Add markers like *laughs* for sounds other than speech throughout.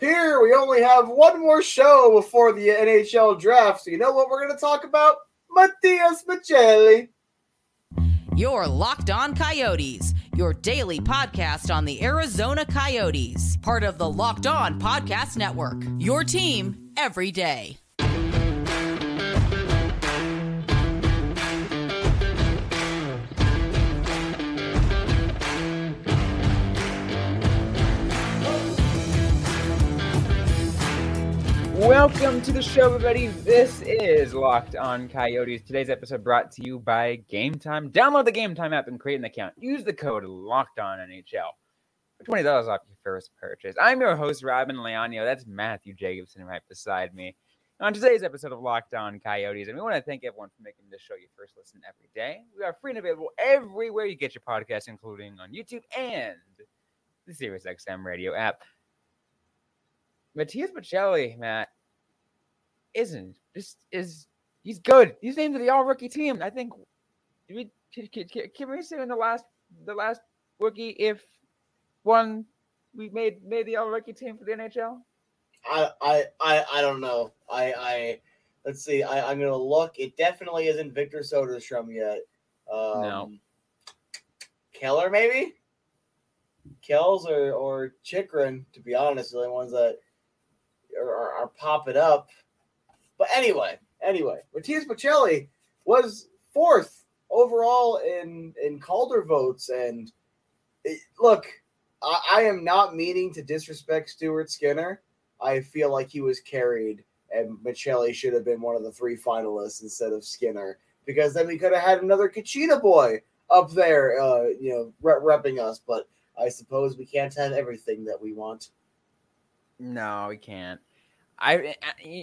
here. We only have one more show before the NHL draft. So, you know what we're going to talk about? Matias Maccelli. Your Locked On Coyotes, your daily podcast on the Arizona Coyotes, part of the Locked On Podcast Network. Your team every day. Welcome to the show, everybody. This is Locked On Coyotes. Today's episode brought to you by Game Time. Download the Game Time app and create an account. Use the code Locked On NHL for twenty dollars off your first purchase. I'm your host, Robyn Leaño. That's Matthew Jacobson right beside me. On today's episode of Locked On Coyotes, and we want to thank everyone for making this show your first listen every day. We are free and available everywhere you get your podcast, including on YouTube and the SiriusXM radio app. Matias Maccelli, Matt, isn't This is he's good. He's named to the All Rookie team. I think. We, can, can, can we say in the last the last rookie if one we made made the All Rookie team for the NHL? I, I, I, I don't know. I, I, let's see. I, I'm gonna look. It definitely isn't Victor Soderstrom yet. Um, No. Keller maybe. Kells or or Chychrun, to be honest, are the only ones that are, are, are popping up. But anyway, anyway, Matias Maccelli was fourth overall in in Calder votes, and it, look, I, I am not meaning to disrespect Stuart Skinner. I feel like he was carried, and Maccelli should have been one of the three finalists instead of Skinner, because then we could have had another Kachina boy up there, uh, you know, re- repping us. But I suppose we can't have everything that we want. No, we can't. I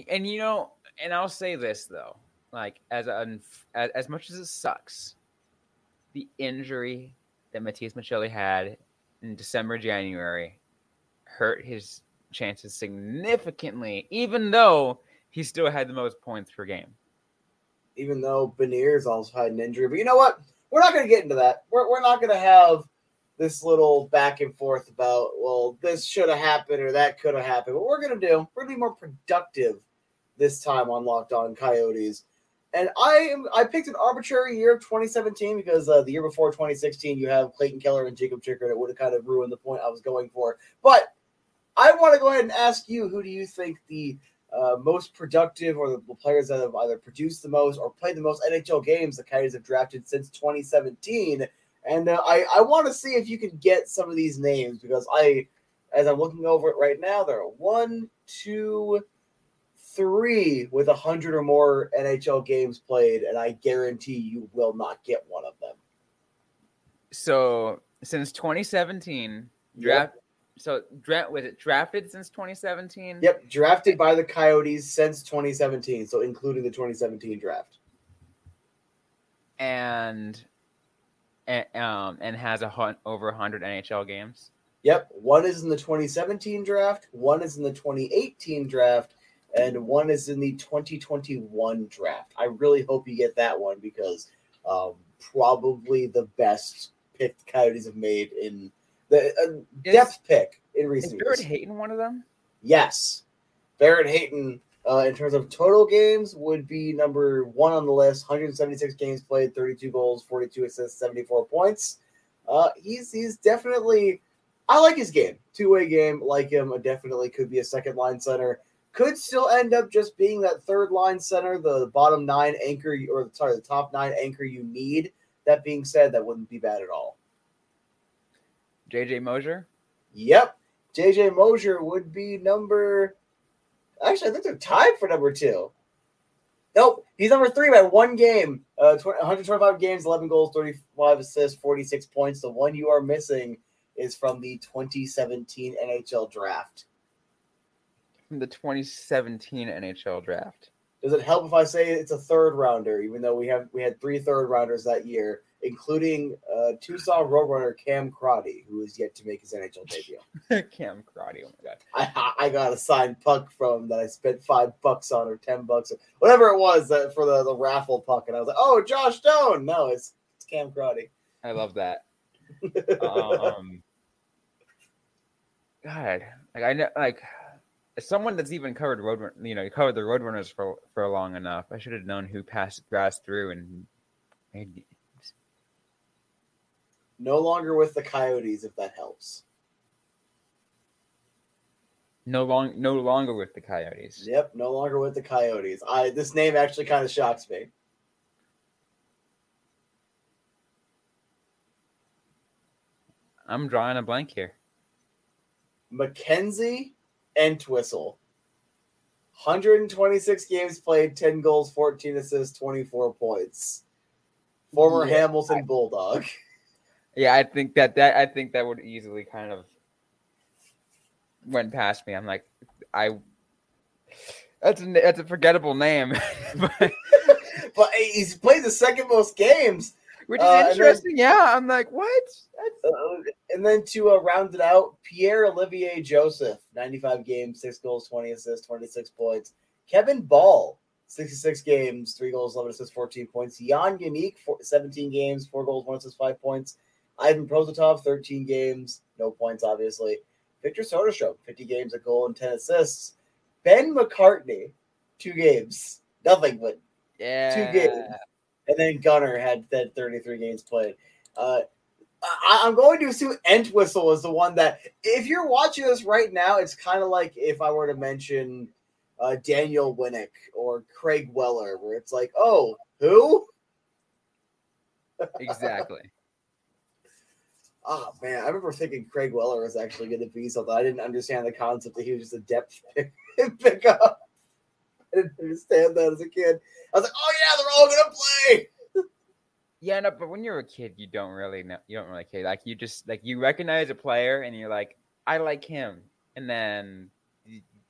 and you know, and I'll say this though, like as a, as, as much as it sucks, the injury that Matias Maccelli had in December, January, hurt his chances significantly. Even though he still had the most points per game. even though Beniers also had an injury. But you know what? We're not going to get into that. We're, we're not going to have this little back and forth about, well, this should have happened or that could have happened. What we're going to do, we're going to be more productive this time on Locked On Coyotes. And I I picked an arbitrary year of 2017 because uh, the year before 2016 you have Clayton Keller and Jakob Chychrun. It would have kind of ruined the point I was going for. But I want to go ahead and ask you, who do you think the uh, most productive or the players that have either produced the most or played the most NHL games the Coyotes have drafted since 2017. And uh, I, I want to see if you can get some of these names because I, as I'm looking over it right now, there are one, two, three with a hundred or more NHL games played, and I guarantee you will not get one of them. So since 2017, draft. So draft was it drafted since 2017? Yep, drafted by the Coyotes since 2017, so including the 2017 draft. And and um and has a hun- over 100 NHL games. Yep, one is in the 2017 draft, one is in the 2018 draft, and one is in the 2021 draft. I really hope you get that one because um, probably the best pick the Coyotes have made in the uh, Is- depth pick in Is recent Barrett years. Hayton one of them? Yes, Barrett Hayton. Uh, in terms of total games, would be number one on the list. 176 games played, 32 goals, 42 assists, 74 points. Uh, he's he's definitely. I like his game, two way game. Like him, definitely could be a second line center. Could still end up just being that third line center, the bottom nine anchor, or sorry, the top nine anchor you need. That being said, that wouldn't be bad at all. JJ Moser? Yep. JJ Moser would be number. Actually, I think they're tied for number two. Nope. He's number three by one game. Uh, tw- 125 games, 11 goals, 35 assists, 46 points. The one you are missing is from the 2017 NHL draft. From the 2017 NHL draft. Does it help if I say it's a third rounder, even though we have we had three third rounders that year, including uh, Tucson Roadrunner Cam Crotty, who is yet to make his NHL debut. *laughs* Cam Crotty. Oh my god. I, I got a signed puck from that I spent five bucks on or ten bucks or whatever it was that for the, the raffle puck, and I was like, "Oh, Josh Stone." No, it's it's Cam Crotty. I love that. *laughs* um, God, like I know, like someone that's even covered road, you know, covered the Roadrunners for for long enough, I should have known who passed grass through and made. No longer with the Coyotes, if that helps. No long, no longer with the Coyotes. Yep, no longer with the Coyotes. I this name actually kind of shocks me. I'm drawing a blank here. Mackenzie Entwistle. 126 games played, 10 goals, 14 assists, 24 points. Former Yeah, Hamilton Bulldog. Yeah, I think that that I think that would easily kind of went past me. I'm like, I that's a that's a forgettable name, *laughs* but, *laughs* but he's played the second most games. Which is Uh, and then- interesting. yeah, I'm like, what? That's, Uh, and then to uh, round it out, Pierre Olivier Joseph, 95 games, 6 goals, 20 assists, 26 points. Kevin Bahl, 66 games, 3 goals, 11 assists, 14 points. Jan Jenik, 17 games, 4 goals, 1 assist, 5 points. Ivan Prosvetov, 13 games, no points, obviously. Victor Soderstrom, 50 games, a goal, and 10 assists. Ben McCartney, 2 games, nothing but yeah, two games. And then Gunner had that 33 games played. Uh, I, I'm going to assume Entwistle was the one that, if you're watching this right now, it's kind of like if I were to mention uh, Daniel Winnik or Craig Weller, where it's like, oh, who? *laughs* exactly. Oh man, I remember thinking Craig Weller was actually going to be something. I didn't understand the concept that he was just a depth *laughs* pick, pickup. I didn't understand that as a kid. I was like, oh yeah, they're all to play. Yeah, no, but when you're a kid, you don't really know. You don't really care. Like you just like you recognize a player, and you're like, I like him, and then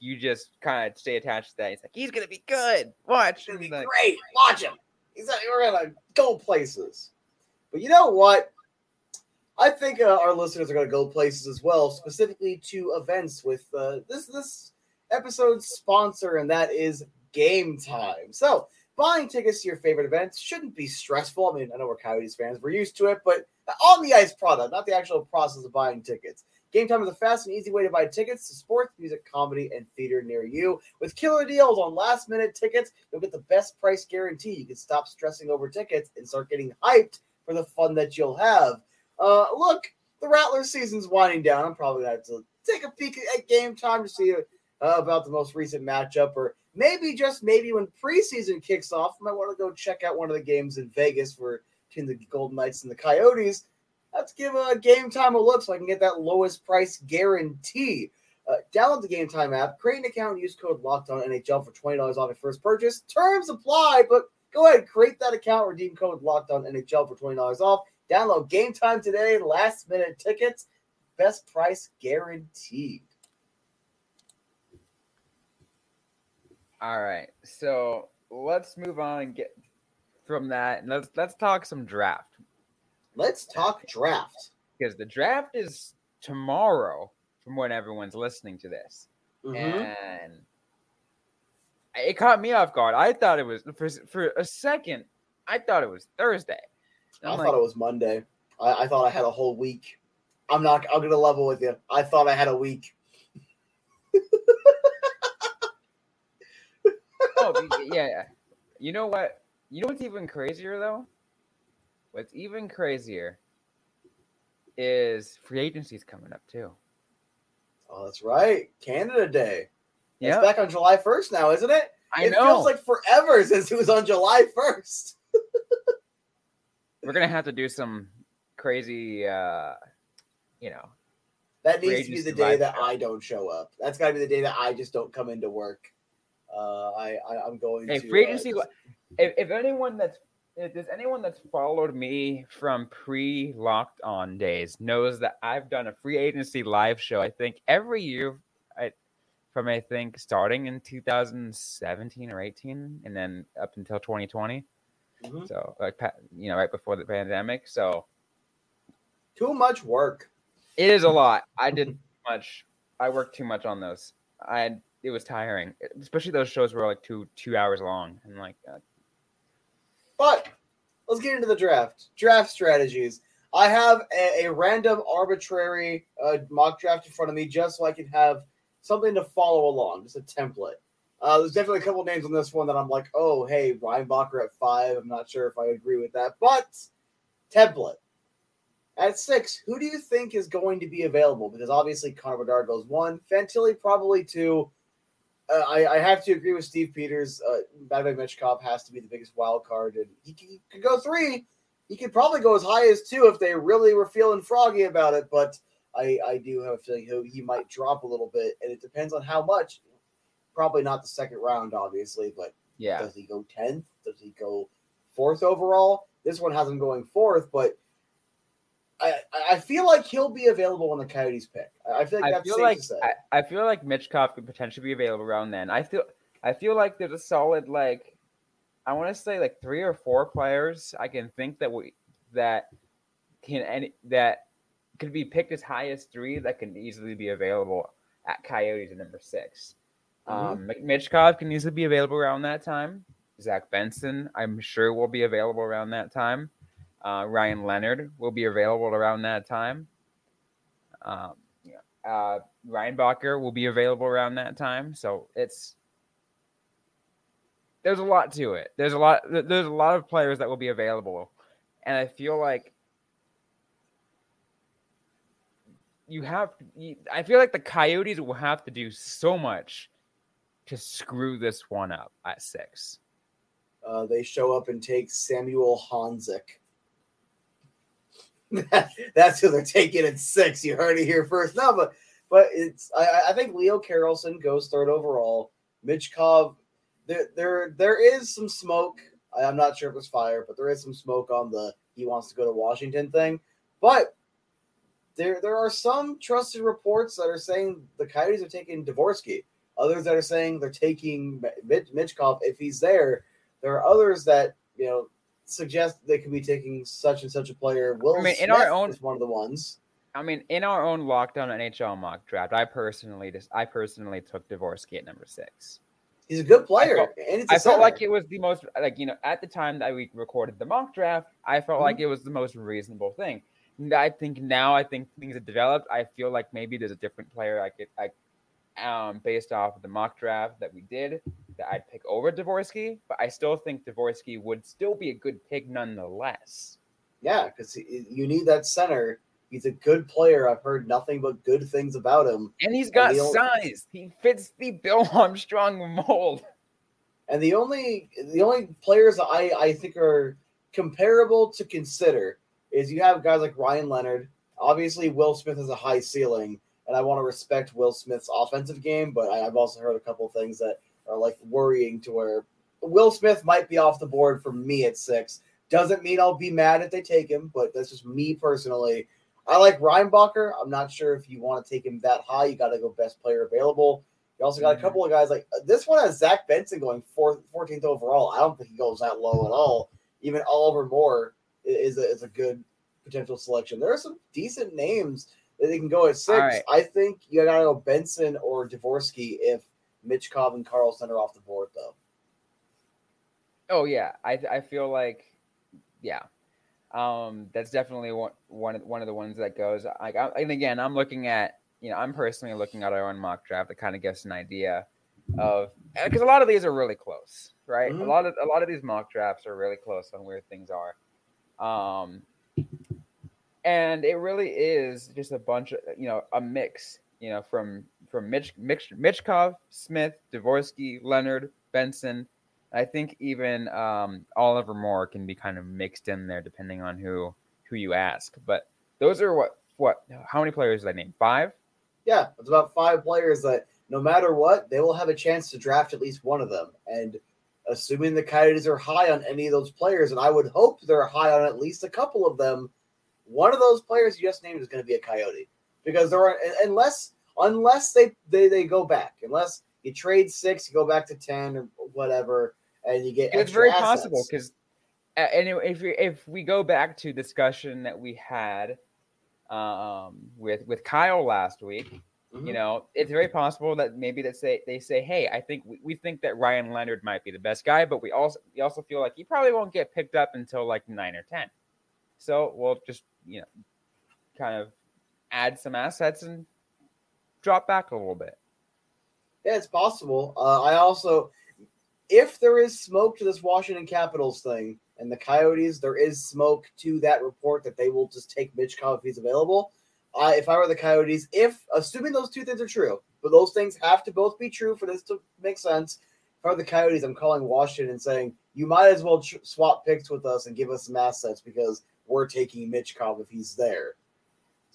you just kind of stay attached to that. He's like he's gonna be good. Watch. It's gonna be like, great. Watch him. He's not, we're gonna go places. But you know what? I think uh, our listeners are gonna go places as well, specifically to events with uh, this this episode's sponsor, and that is Game Time. So buying tickets to your favorite events shouldn't be stressful. I mean, I know we're Coyotes fans, we're used to it, but on the ice product, not the actual process of buying tickets. Game Time is a fast and easy way to buy tickets to sports, music, comedy, and theater near you. With killer deals on last minute tickets, you'll get the best price guarantee. You can stop stressing over tickets and start getting hyped for the fun that you'll have. Uh, look, the Rattlers season's winding down. I'm probably going to take a peek at game time to see uh, about the most recent matchup, or maybe just maybe when preseason kicks off, I might want to go check out one of the games in Vegas for between the Golden Knights and the Coyotes. Let's give a game time a look so I can get that lowest price guarantee. Uh, download the Game Time app, create an account, use code Locked On NHL for twenty dollars off your first purchase. Terms apply, but go ahead, create that account, redeem code Locked On NHL for twenty dollars off. Download Game Time today. Last minute tickets, best price guaranteed. All right, so let's move on and get from that, and let's let's talk some draft Let's talk draft. because the draft is tomorrow from when everyone's listening to this, Mhm. and it caught me off guard. I thought it was for for a second. I thought it was Thursday. I I'm thought it was Monday. I, I thought I had a whole week. I'm not. I'm gonna level with you. I thought I had a week. *laughs* oh yeah. You know what? You know what's even crazier though? What's even crazier is free agency's coming up too. Oh, that's right. Canada Day. It's Yeah, back on July 1st now, isn't it? I it know. feels like forever *laughs* since it was on July 1st. We're gonna have to do some crazy, uh, you know. That needs to be the day that. I don't show up. That's got to be the day that I just don't come into work. Uh, I, I I'm going Hey, to free uh, agency. just- If, if anyone that's if there's anyone that's followed me from pre locked on days knows that I've done a free agency live show. I think every year, I from I think starting in 2017 or 18, and then up until 2020. Mhm. So like you know, right before the pandemic. So too much work. it is a lot. I did much. I worked too much on those. I it was tiring, especially those shows were like two two hours long. And like, uh, But let's get into the draft. Draft strategies. I have a, a random arbitrary uh, mock draft in front of me just so I can have something to follow along, just a template. Uh, there's definitely a couple names on this one that I'm like, oh, hey, Reinbacher at five. I'm not sure if I agree with that, but template. At six, who do you think is going to be available? Because obviously Connor Bedard goes one, Fantilli probably two. Uh, I, I, have to agree with Steve Peters. Uh, Matvey Michkov has to be the biggest wild card, and he, he could go three. He could probably go as high as two if they really were feeling froggy about it. But I, I do have a feeling he, he might drop a little bit, and it depends on how much. Probably not the second round, obviously, but yeah, does he go tenth? Does he go fourth overall? This one has him going fourth, but I, I feel like he'll be available when the Coyotes pick. I feel like I feel like I, I, feel like Michkov could potentially be available around then. I feel I feel like there's a solid like I want to say like three or four players I can think that we that can any that could be picked as high as three that can easily be available at Coyotes at number 6 mm-hmm. Um, Michkov can easily be available around that time. Zach Benson, I'm sure will be available around that time. Uh, Ryan Leonard will be available around that time. Um, uh, Reinbacher will be available around that time. So it's there's a lot to it. There's a lot. There's a lot of players that will be available, and I feel like you have. I feel like the Coyotes will have to do so much to screw this one up at six. Uh, they show up and take Samuel Honzek. *laughs* That's who they're taking at six. You heard it here first. No, but but it's I, I think Leo Carlsson goes third overall. Michkov, there there there is some smoke. I'm not sure if it's fire, but there is some smoke on the he wants to go to Washington thing. But there there are some trusted reports that are saying the Coyotes are taking Dvorsky. Others that are saying they're taking Mitch, Michkov if he's there. There are others that you know suggest they could be taking such and such a player. Will I mean, Smith in our own is one of the ones. I mean, in our own Locked On NHL mock draft, I personally just I personally took Dvorsky at number six. He's a good player. I felt, I felt like it was the most like you know at the time that we recorded the mock draft, I felt mm-hmm. like it was the most reasonable thing. I think now I think things have developed. I feel like maybe there's a different player I could I um based off of the mock draft that we did that I'd pick over Dvorsky, but I still think Dvorsky would still be a good pick nonetheless. Yeah, because you need that center. He's a good player. I've heard nothing but good things about him. And he's got and size. He fits the Bill Armstrong mold. And the only the only players I, I think are comparable to consider is you have guys like Ryan Leonard. Obviously, Will Smith has a high ceiling, and I want to respect Will Smith's offensive game, but I, have also heard a couple of things that are like worrying to where Will Smith might be off the board for me at six. Doesn't mean I'll be mad if they take him, but that's just me personally. I like Reinbacher. I'm not sure if you want to take him that high. You got to go best player available. You also got a mm-hmm. couple of guys like this one has Zach Benson going fourth, 14th overall. I don't think he goes that low at all. Even Oliver Moore is a, is a good potential selection. There are some decent names that they can go at six. Right. I think you got to go Benson or Dvorsky if Michkov and Carlsson are off the board, though. Oh yeah, I I feel like, yeah, um, that's definitely one one of, one of the ones that goes. Like, I, and again, I'm looking at you know, I'm personally looking at our own mock draft that kind of gives an idea of because a lot of these are really close, right? Mm-hmm. A lot of a lot of these mock drafts are really close on where things are, um, and it really is just a bunch of you know a mix, you know, from from Mitch, Mitch Michkov, Smith, Dvorsky, Leonard, Benson. I think even um, Oliver Moore can be kind of mixed in there depending on who who you ask. But those are what what how many players did I name? Five? Yeah, it's about five players that no matter what, they will have a chance to draft at least one of them. And assuming the Coyotes are high on any of those players, and I would hope they're high on at least a couple of them, one of those players you just named is going to be a Coyote. Because there are unless unless they, they they go back, unless you trade six, you go back to ten or whatever, and you get. It's very assets. possible because, uh, anyway, if we, if we go back to discussion that we had um, with with Kyle last week, mm-hmm. you know, it's very possible that maybe that say they say, hey, I think we, we think that Ryan Leonard might be the best guy, but we also we also feel like he probably won't get picked up until like nine or ten. So we'll just you know kind of add some assets and drop back a little bit. Yeah, it's possible. Uh, I also, if there is smoke to this Washington Capitals thing and the Coyotes, there is smoke to that report that they will just take Michkov if he's available. Uh, if I were the Coyotes, if assuming those two things are true, but those things have to both be true for this to make sense. Were the Coyotes, I'm calling Washington and saying you might as well tr- swap picks with us and give us some assets because we're taking Michkov if he's there.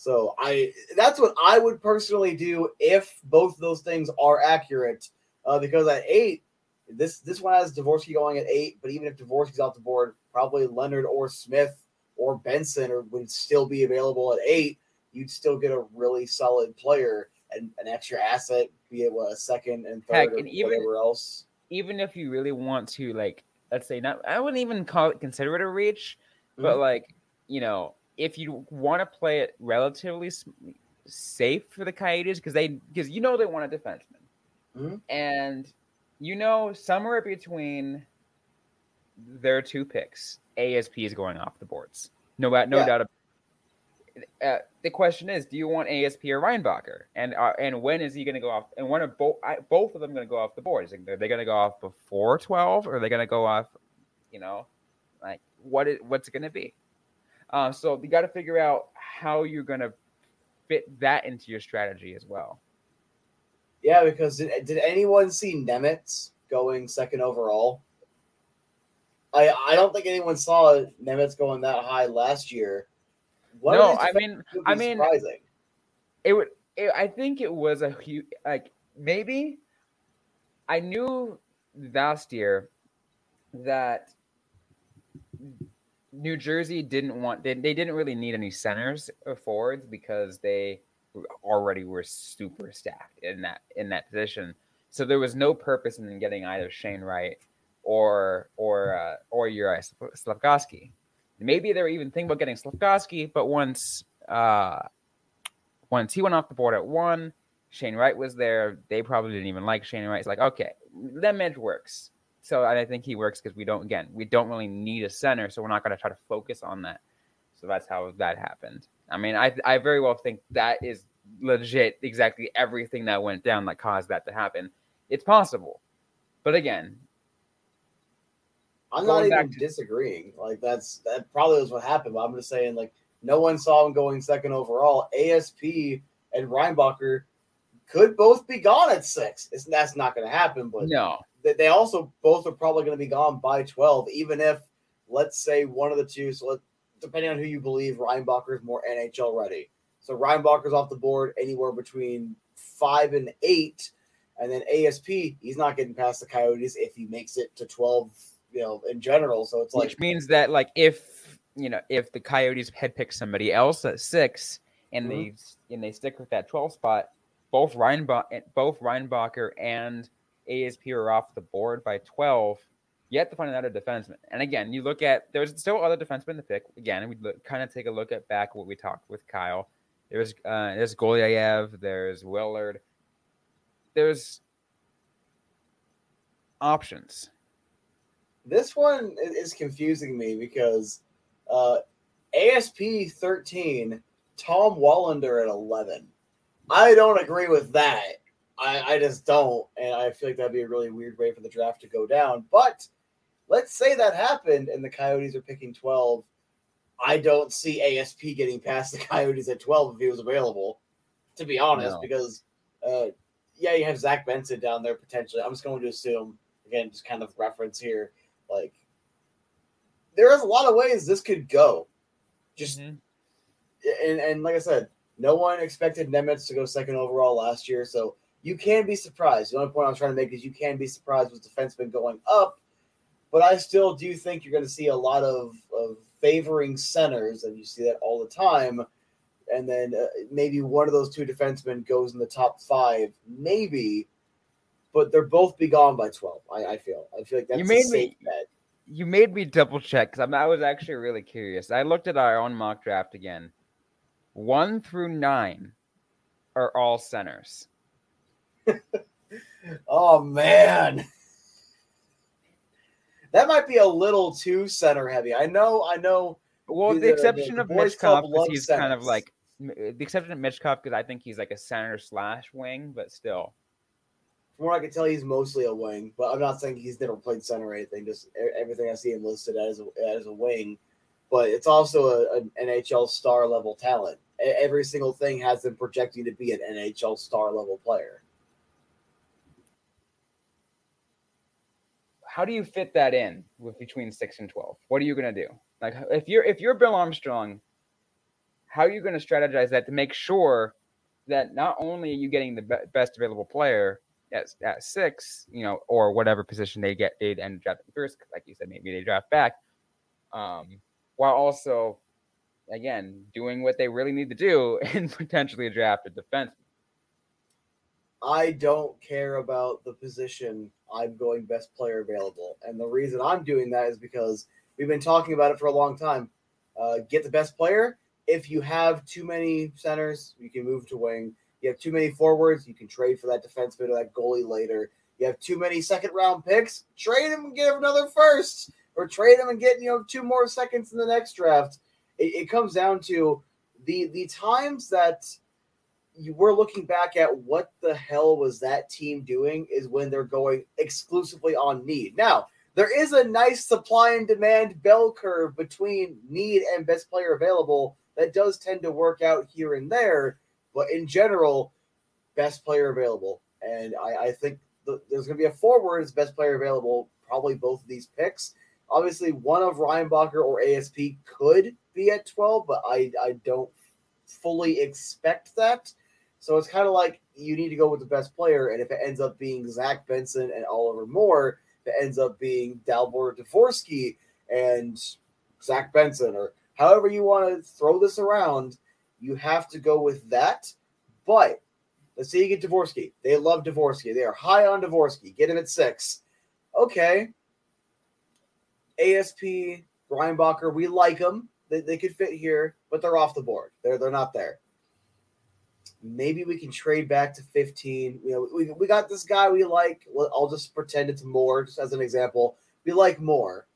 So I that's what I would personally do if both those things are accurate. Uh, because at eight, this this one has Dvorsky going at eight, but even if Dvorsky's off the board, probably Leonard or Smith or Benson or would still be available at eight. You'd still get a really solid player and an extra asset, be it what, a second and third Heck, or and even- whatever else. Even if you really want to, like, let's say, not, I wouldn't even call it consider it a reach, but like, you know, if you want to play it relatively safe for the Coyotes, because they, because you know they want a defenseman, Mhm. and you know somewhere between their two picks, ASP is going off the boards. No, doubt- no Yeah. doubt. About uh, the question is, do you want ASP or Reinbacher? And uh, and when is he going to go off? And when are both both of them going to go off the board? Is it, are they going to go off before twelve, or are they going to go off? You know, like what is what's it going to be? Uh, so you got to figure out how you're going to fit that into your strategy as well. Yeah, because did, did anyone see Nemec going second overall? I I don't think anyone saw Nemec going that high last year. Of no, I mean, I mean, surprising. it would. It, I think it was a huge like maybe. I knew last year that New Jersey didn't want they, they didn't really need any centers or forwards because they already were super stacked in that in that position. So there was no purpose in getting either Shane Wright or or uh, or Uri Slafkovsky. Maybe they were even thinking about getting Slafkovsky, but once uh, once he went off the board at one, Shane Wright was there. They probably didn't even like Shane Wright. It's like, okay, that edge works. So I think he works because we don't again we don't really need a center, so we're not going to try to focus on that. So that's how that happened. I mean, I I very well think that is legit exactly everything that went down that caused that to happen. It's possible, but again, I'm not even to- disagreeing. Like that's that probably was what happened. But I'm just saying, like no one saw him going second overall. ASP and Reinbacher could both be gone at six. It's, that's not going to happen. But no, they, also both are probably going to be gone by 12, even if let's say one of the two. So let, depending on who you believe, Reinbacher is more NHL ready. So Reinbacher's off the board anywhere between five and eight, and then ASP he's not getting past the Coyotes if he makes it to 12. You know, in general. So it's like which means that like if you know if the Coyotes had picked somebody else at six and mm-hmm. they and they stick with that 12 spot, both Reinbach both Reinbacher and ASP are off the board by 12. Yet to find another defenseman. And again, you look at there's still other defensemen to pick. Again, we kind of take a look at back what we talked with Kyle. There's uh, there's Gulyayev, there's Willard, there's options. this one is confusing me because uh, ASP 13, Tom Willander at 11. I don't agree with that. I, I just don't. And I feel like that'd be a really weird way for the draft to go down. But let's say that happened and the Coyotes are picking 12. I don't see ASP getting past the *laughs* Coyotes at 12 if he was available, to be honest, No. because, uh, yeah, you have Zach Benson down there potentially. I'm just going to assume, again, just kind of reference here, like, there is a lot of ways this could go. Just Mhm. and, and like I said, no one expected Nemec to go second overall last year, so you can be surprised. The only point I'm trying to make is you can be surprised with defensemen going up, but I still do think you're going to see a lot of, of favoring centers, and you see that all the time. And then uh, maybe one of those two defensemen goes in the top five, maybe, but they're both be gone by twelve. I, I feel. I feel like that's You a made safe me- bet. You made me double check because I was actually really curious. I looked at our own mock draft again. One through nine are all centers. *laughs* Oh man. That might be a little too center heavy. I know, I know. Well, The- the, the- exception the of boys club Michkov, he's kind of like the exception of Michkov because I think he's like a center slash wing, but still. from what I can tell, he's mostly a wing, but I'm not saying he's never played center or anything. Just everything I see him listed as a, as a wing, but it's also a, an NHL star level talent. Every single thing has him projecting to be an NHL star level player. How do you fit that in with between six and twelve? What are you gonna do? Like if you're if you're Bill Armstrong, how are you to strategize that to make sure that not only are you getting the best available player, at, at six, you know, or whatever position they get, they'd end drafting first. Like you said, maybe they draft back, um, while also, again, doing what they really need to do *laughs* and potentially draft a defense. I don't care about the position. I'm going best player available, and the reason I'm doing that is because we've been talking about it for a long time. Uh, get the best player. If you have too many centers, you can move to wing. You have too many forwards. You can trade for that defenseman or that goalie later. You have too many second round picks. Trade him and get another first, or trade him and get you know two more seconds in the next draft. It, it comes down to the the times that you were looking back at what the hell was that team doing is when they're going exclusively on need. Now, there is a nice supply and demand bell curve between need and best player available that does tend to work out here and there. But in general, best player available. And I, I think the, there's going to be a forward as best player available, probably both of these picks. Obviously, one of Reinbacher or ASP could be at 12, but I, I don't fully expect that. So it's kind of like you need to go with the best player. And if it ends up being Zach Benson and Oliver Moore, it ends up being Dalibor Dvorsky and Zach Benson, or however you want to throw this around, you have to go with that. But let's say you get Dvorsky. They love Dvorsky. They are high on Dvorsky. Get him at six. Okay. ASP, Reinbacher, we like them. They, they could fit here, but they're off the board. They're they're not there. Maybe we can trade back to 15. You know, we, we got this guy we like. I'll just pretend it's Moore, just as an example. We like Moore.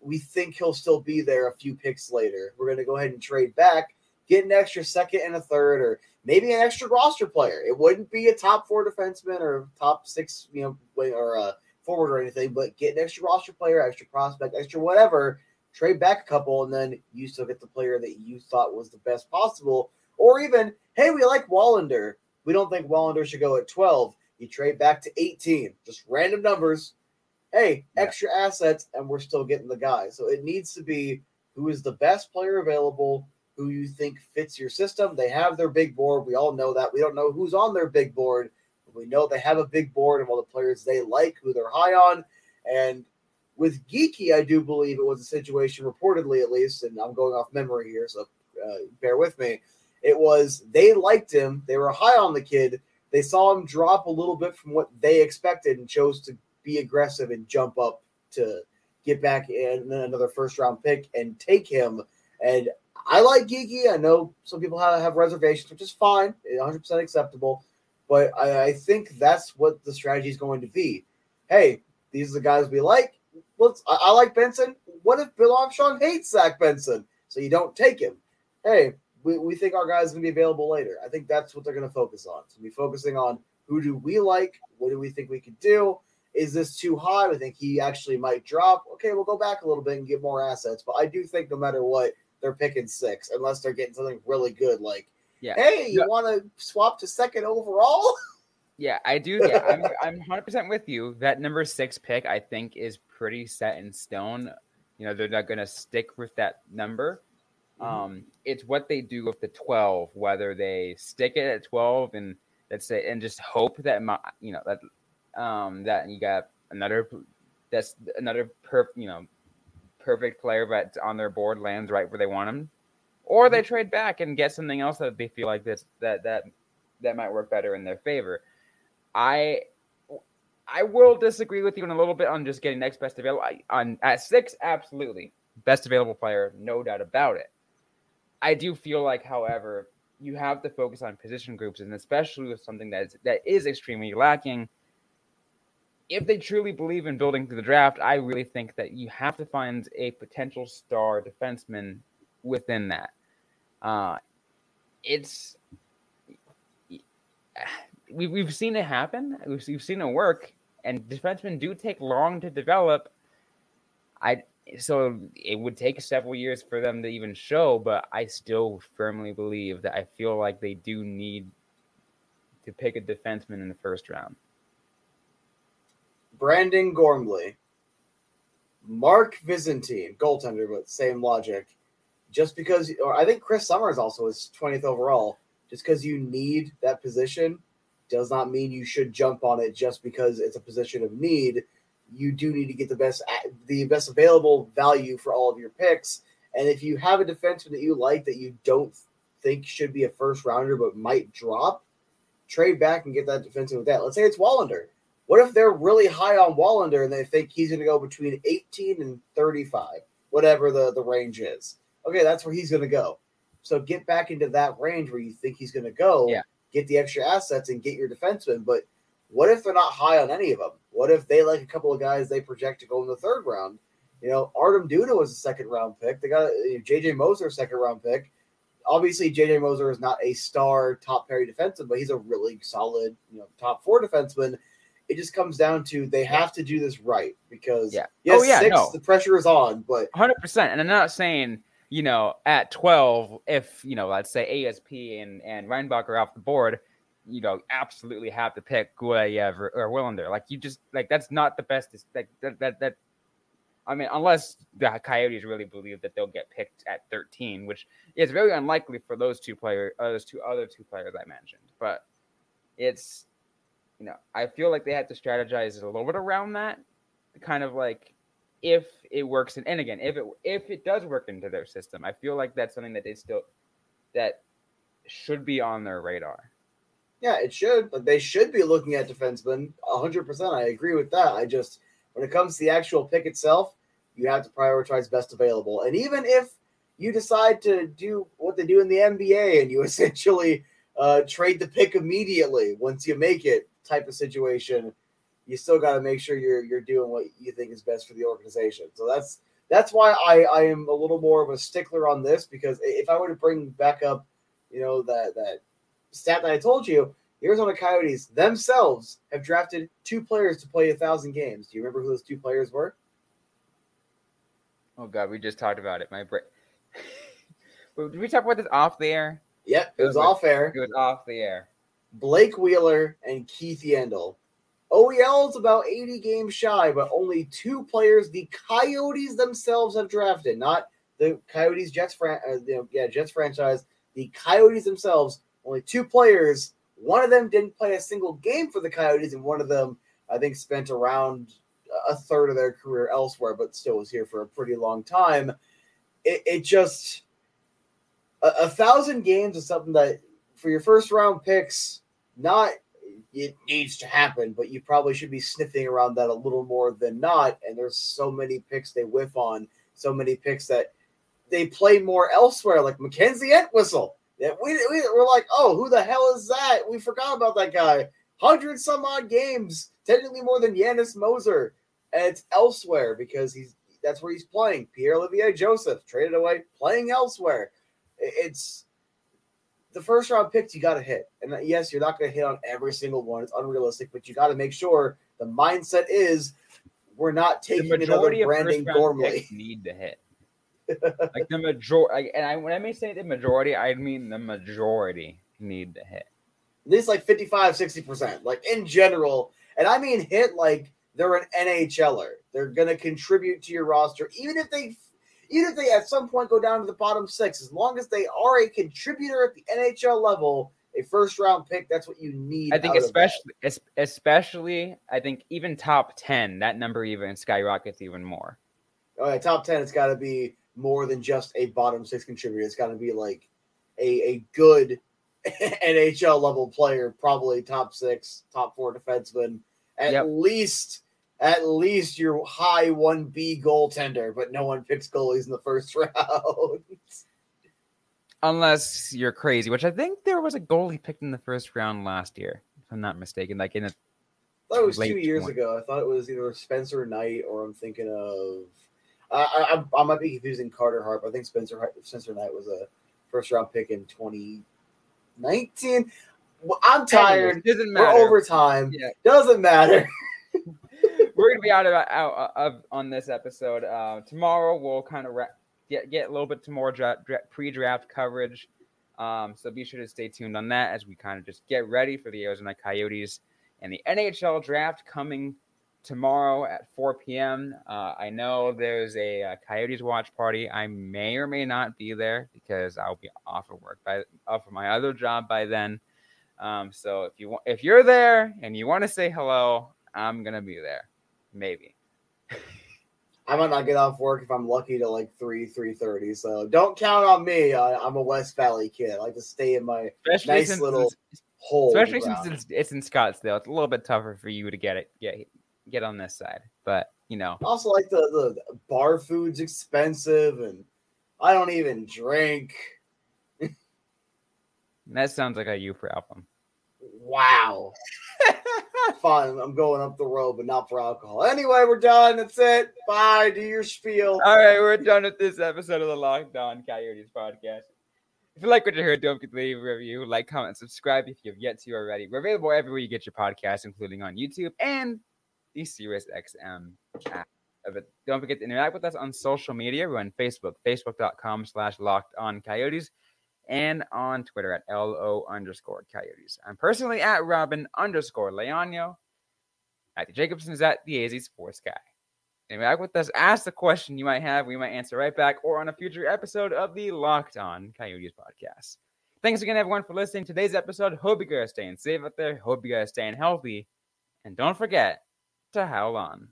We think he'll still be there a few picks later. We're going to go ahead and trade back get an extra second and a third, or maybe an extra roster player. It wouldn't be a top four defenseman or top six, you know, or a forward or anything, but get an extra roster player, extra prospect, extra whatever. Trade back a couple, and then you still get the player that you thought was the best possible. Or even, hey, we like Willander. We don't think Willander should go at 12. You trade back to 18. Just random numbers. Hey, extra assets, and we're still getting the guy. So it needs to be who is the best player available who you think fits your system. They have their big board. We all know that. We don't know who's on their big board. But we know they have a big board of all the players they like, who they're high on. And with Geekie, I do believe it was a situation, reportedly at least, and I'm going off memory here, so uh, bear with me. It was they liked him. They were high on the kid. They saw him drop a little bit from what they expected and chose to be aggressive and jump up to get back in another first round pick and take him. And I like Geekie. I know some people have, have reservations, which is fine, 100% acceptable. But I, I think that's what the strategy is going to be. Hey, these are the guys we like. Let's. I, I like Benson. What if Bill Armstrong hates Zach Benson? So you don't take him. Hey, we, we think our guy's going to be available later. I think that's what they're going to focus on. So be focusing on who do we like? What do we think we could do? Is this too high? I think he actually might drop. Okay, we'll go back a little bit and get more assets. But I do think no matter what, they're picking six unless they're getting something really good like yeah. hey you yeah. want to swap to second overall *laughs* yeah i do yeah i'm i'm 100% with you that number six pick i think is pretty set in stone you know they're not going to stick with that number mm-hmm. um it's what they do with the 12 whether they stick it at 12 and let's say and just hope that my you know that um that you got another that's another per you know perfect player, but on their board lands right where they want them, or they mm-hmm. trade back and get something else that they feel like this that that that might work better in their favor. I I will disagree with you in a little bit on just getting next best available. On at six, absolutely best available player, no doubt about it. I do feel like, however, you have to focus on position groups, and especially with something that is that is extremely lacking if they truly believe in building through the draft, I really think that you have to find a potential star defenseman within that. Uh, it's we've we've seen it happen. We've, we've seen it work, and defensemen do take long to develop. I so it would take several years for them to even show, but I still firmly believe that I feel like they do need to pick a defenseman in the first round. Brandon Gormley, Mark Visentin, goaltender, but same logic. Just because, or I think Chris Summers also is 20th overall. Just because you need that position does not mean you should jump on it just because it's a position of need. You do need to get the best the best available value for all of your picks. And if you have a defenseman that you like that you don't think should be a first rounder but might drop, trade back and get that defenseman with that. Let's say it's Willander. What if they're really high on Willander and they think he's going to go between 18 and 35, whatever the, the range is? Okay, that's where he's going to go. So get back into that range where you think he's going to go. Yeah. Get the extra assets and get your defenseman. But what if they're not high on any of them? What if they like a couple of guys they project to go in the third round? You know, Artem Duda was a second round pick. They got uh, you know, JJ Moser, second round pick. Obviously, JJ Moser is not a star top pair defenseman, but he's a really solid, you know, top four defenseman it just comes down to they have to do this right because yeah, yes, oh yeah, six, no. the pressure is on, but hundred percent. And I'm not saying you know at twelve, if you know, let's say ASP and and Reinbach are off the board, you know, absolutely have to pick Gulyayev or, or Willander. Like you just like that's not the best. Like that that that. I mean, unless the Coyotes really believe that they'll get picked at 13, which is very unlikely for those two players, uh, those two other two players I mentioned. But it's you know, I feel like they had to strategize a little bit around that, kind of like if it works. And, and again, if it if it does work into their system, I feel like that's something that they still that should be on their radar. Yeah, it should, but they should be looking at defensemen 100%. I agree with that. I just, when it comes to the actual pick itself, you have to prioritize best available. And even if you decide to do what they do in the NBA and you *laughs* essentially uh, trade the pick immediately once you make it, type of situation, you still got to make sure you're you're doing what you think is best for the organization. So that's that's why I I am a little more of a stickler on this because if I were to bring back up, you know that that stat that I told you, the Arizona Coyotes themselves have drafted two players to play a thousand games. Do you remember who those two players were? Oh God, we just talked about it. My brain. *laughs* Did we talk about this off the air? Yep, it was off air. It was off the air. Blake Wheeler and Keith Yandle. OEL is about 80 games shy, but only two players the Coyotes themselves have drafted, not the Coyotes Jets fran- uh, you know, yeah, Jets franchise. The Coyotes themselves, only two players. One of them didn't play a single game for the Coyotes, and one of them, I think, spent around a third of their career elsewhere, but still was here for a pretty long time. It, it just a, a thousand games is something that for your first round picks, not it needs to happen, but you probably should be sniffing around that a little more than not. And there's so many picks they whiff on, so many picks that they play more elsewhere, like Mackenzie Entwistle. That we, we we're like, oh, who the hell is that? We forgot about that guy. Hundred some odd games, technically more than Janis Moser, and it's elsewhere because he's that's where he's playing. Pierre Olivier Joseph traded away, playing elsewhere. It's the first round picks you got to hit. And uh, yes, you're not going to hit on every single one. It's unrealistic, but you got to make sure the mindset is we're not taking another Brandon Gormley. Need to hit. Like the majority, and I when I may say the majority, I mean the majority need to hit. At least like 55, 60%, like in general. And I mean hit like they're an NHLer. They're going to contribute to your roster, even if they even if they at some point go down to the bottom six, as long as they are a contributor at the NHL level, a first round pick, that's what you need. I think especially especially I think even top ten, that number even skyrockets even more. Oh, All right, top ten, it's got to be more than just a bottom six contributor. It's got to be like a a good *laughs* NHL level player, probably top six, top four defenseman, at yep. least at least your high 1B goaltender, but no one picks goalies in the first *laughs* round. Unless you're crazy, which I think there was a goalie picked in the first round last year, if I'm not mistaken. Like in a that was two years 20. ago. I thought it was either Spencer Knight or I'm thinking of. I, I, I might be confusing Carter Hart. I think Spencer Spencer Knight was a first round pick in 2019. I'm tired. Anyways, doesn't We're matter. overtime. Yeah. Doesn't matter. *laughs* We're gonna be out of, out of on this episode. Uh, tomorrow we'll kind of get get a little bit to more dra- dra- pre-draft coverage. Um, so be sure to stay tuned on that as we kind of just get ready for the Arizona Coyotes and the NHL draft coming tomorrow at 4 p.m. Uh, I know there's a, uh Coyotes watch party. I may or may not be there because I'll be off of work by off of my other job by then. Um, so if you want, if you're there and you want to say hello, I'm gonna be there. Maybe. I might not get off work if I'm lucky to like three, three thirty. So don't count on me. I, I'm a West Valley kid. I like to stay in my Especially Nice little hole. especially ground. since it's, it's in Scottsdale. It's a little bit tougher for you to get it get get on this side. But you know, also like the, the bar food's expensive and I don't even drink. *laughs* that sounds like a you problem. Wow. *laughs* Fine, I'm going up the road, but not for alcohol. Anyway, we're done. That's it. Bye. Do your spiel. All right, we're done with this episode of the Locked On Coyotes podcast. If you like what you heard, don't forget to leave a review, like, comment, subscribe if you've yet to already. We're available everywhere you get your podcasts, including on YouTube and the Sirius XM app. Don't forget to interact with us on social media. We're on Facebook, facebook.com slash locked on coyotes, and on Twitter at LO underscore coyotes. I'm personally at Robyn underscore Leaño. Matthew Jacobson is at the AZ Sports Guy. Interact with us, ask the question you might have. We might answer right back or on a future episode of the Locked On Coyotes podcast. Thanks again, everyone, for listening to today's episode. Hope you guys are staying safe out there. Hope you guys are staying healthy. And don't forget to howl on.